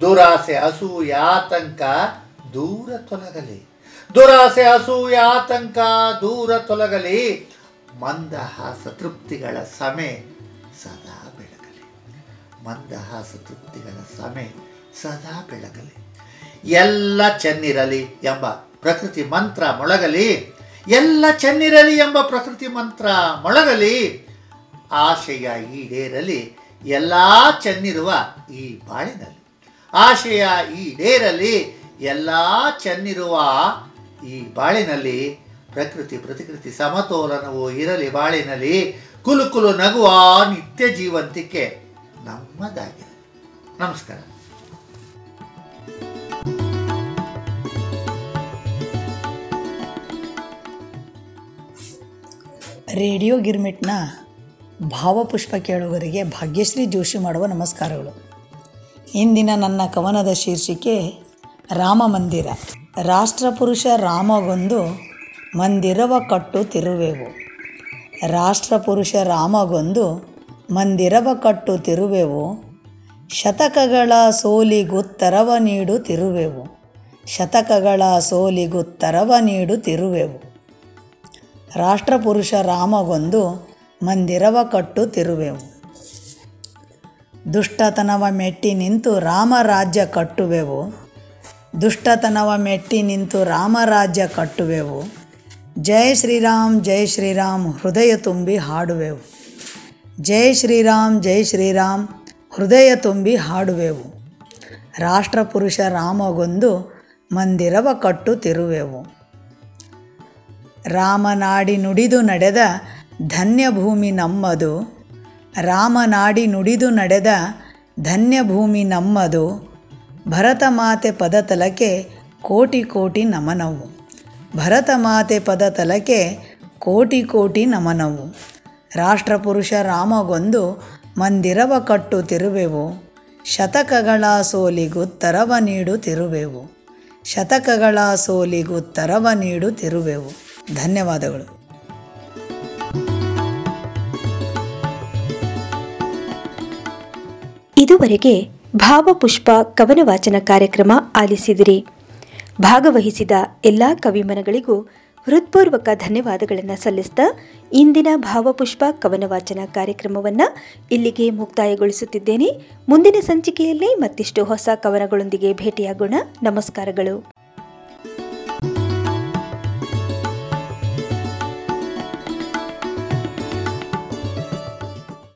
ದುರಾಸೆ, ಅಸೂಯ, ಆತಂಕ ದೂರ ತೊಲಗಲಿ. ದುರಾಸೆ, ಅಸೂಯ, ಆತಂಕ ದೂರ ತೊಲಗಲಿ. ಮಂದಹಾಸ ತೃಪ್ತಿಗಳ ಸಮೆ ಸದಾ ಬೆಳಗಲಿ. ಮಂದಹಾಸ ತೃಪ್ತಿಗಳ ಸಮೆ ಸದಾ ಬೆಳಗಲಿ. ಎಲ್ಲ ಚೆನ್ನಿರಲಿ ಎಂಬ ಪ್ರಕೃತಿ ಮಂತ್ರ ಮೊಳಗಲಿ. ಎಲ್ಲ ಚೆನ್ನಿರಲಿ ಎಂಬ ಪ್ರಕೃತಿ ಮಂತ್ರ ಮೊಳಗಲಿ. ಆಶೆಯ ಈಡೇರಲಿ. ಎಲ್ಲ ಚೆನ್ನಿರುವ ಈ ಬಾಳಿನಲ್ಲಿ. ಆಶಯ ಈಡೇರಲಿ ಎಲ್ಲ ಚೆನ್ನಿರುವ ಈ ಬಾಳಿನಲ್ಲಿ ಪ್ರಕೃತಿ ಪ್ರತಿಕೃತಿ ಸಮತೋಲನವು ಇರಲಿ ಬಾಳಿನಲ್ಲಿ ಕುಲು ಕುಲು ನಗುವ ನಿತ್ಯ ಜೀವಂತಿಕೆ ನಮ್ಮದಾಗಿದೆ. ನಮಸ್ಕಾರ. ರೇಡಿಯೋ ಗಿರ್ಮಿಟ್ನ ಭಾವಪುಷ್ಪ ಕೇಳುಗರಿಗೆ ಭಾಗ್ಯಶ್ರೀ ಜೋಶಿ ಮಾಡುವ ನಮಸ್ಕಾರಗಳು. ಇಂದಿನ ನನ್ನ ಕವನದ ಶೀರ್ಷಿಕೆ ರಾಮ ಮಂದಿರ. ರಾಷ್ಟ್ರಪುರುಷ ರಾಮಗೊಂದು ಮಂದಿರವ ಕಟ್ಟು ತಿರುವೆವು. ರಾಷ್ಟ್ರಪುರುಷ ರಾಮಗೊಂದು ಮಂದಿರವ ಕಟ್ಟು ತಿರುವೆವು. ಶತಕಗಳ ಸೋಲಿಗುತ್ತರವ ನೀಡು ತಿರುವೆವು. ಶತಕಗಳ ಸೋಲಿಗುತ್ತರವ ನೀಡು ತಿರುವೆವು. ರಾಷ್ಟ್ರಪುರುಷ ರಾಮಗೊಂದು ಮಂದಿರವ ಕಟ್ಟು ತಿರುವೆವು. ದುಷ್ಟತನವ ಮೆಟ್ಟಿ ನಿಂತು ರಾಮರಾಜ್ಯ ಕಟ್ಟುವೆವು. ದುಷ್ಟತನವ ಮೆಟ್ಟಿ ನಿಂತು ರಾಮರಾಜ್ಯ ಕಟ್ಟುವೆವು. ಜಯ ಶ್ರೀರಾಮ್ ಜಯ ಶ್ರೀರಾಮ್, ಹೃದಯ ತುಂಬಿ ಹಾಡುವೆವು. ಜಯ ಶ್ರೀರಾಮ್ ಜಯ ಶ್ರೀರಾಮ್, ಹೃದಯ ತುಂಬಿ ಹಾಡುವೆವು. ರಾಷ್ಟ್ರಪುರುಷ ರಾಮಗೊಂದು ಮಂದಿರವ ಕಟ್ಟುತ್ತಿರುವೆವು ರಾಮನಾಡಿ ನುಡಿದು ನಡೆದ ಧನ್ಯಭೂಮಿ ನಮ್ಮದು. ರಾಮನಾಡಿ ನುಡಿದು ನಡೆದ ಧನ್ಯಭೂಮಿ ನಮ್ಮದು ಭರತ ಮಾತೆ ಪದತಲಕ್ಕೆ ಕೋಟಿ ಕೋಟಿ ನಮನವು. ಭರತ ಮಾತೆ ಪದತಲಕ್ಕೆ ಕೋಟಿ ಕೋಟಿ ನಮನವು. ರಾಷ್ಟ್ರಪುರುಷ ರಾಮಗೊಂದು ಮಂದಿರವ ಕಟ್ಟು ತಿರುವೆವು. ಶತಕಗಳ ಸೋಲಿಗುತ್ತರವ ನೀಡು ತಿರುವೆವು. ಶತಕಗಳ ಸೋಲಿಗುತ್ತರವ ನೀಡು ತಿರುವೆವು. ಧನ್ಯವಾದಗಳು. ಇದುವರೆಗೆ ಭಾವಪುಷ್ಪ ಕವನ ವಾಚನ ಕಾರ್ಯಕ್ರಮ ಆಲಿಸಿದಿರಿ. ಭಾಗವಹಿಸಿದ ಎಲ್ಲ ಕವಿಮನಗಳಿಗೂ ಹೃತ್ಪೂರ್ವಕ ಧನ್ಯವಾದಗಳನ್ನು ಸಲ್ಲಿಸ್ತಾ ಇಂದಿನ ಭಾವಪುಷ್ಪ ಕವನ ವಾಚನ ಕಾರ್ಯಕ್ರಮವನ್ನು ಇಲ್ಲಿಗೆ ಮುಕ್ತಾಯಗೊಳಿಸುತ್ತಿದ್ದೇನೆ. ಮುಂದಿನ ಸಂಚಿಕೆಯಲ್ಲಿ ಮತ್ತಿಷ್ಟು ಹೊಸ ಕವನಗಳೊಂದಿಗೆ ಭೇಟಿಯಾಗೋಣ. ನಮಸ್ಕಾರಗಳು.